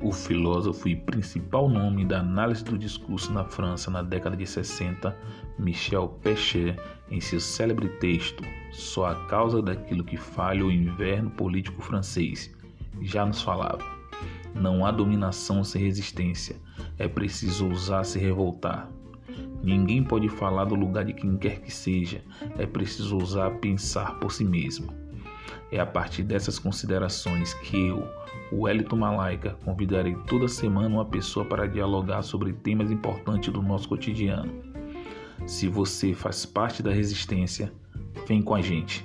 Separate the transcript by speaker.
Speaker 1: o filósofo e principal nome da análise do discurso na França na década de 60, Michel Pechet, em seu célebre texto Só a causa daquilo que falha o inverno político francês, já nos falava: não há dominação sem resistência, é preciso ousar se revoltar. Ninguém pode falar do lugar de quem quer que seja, é preciso ousar pensar por si mesmo. É a partir dessas considerações que eu, o Wellington Malaika, convidarei toda semana uma pessoa para dialogar sobre temas importantes do nosso cotidiano. Se você faz parte da resistência, vem com a gente.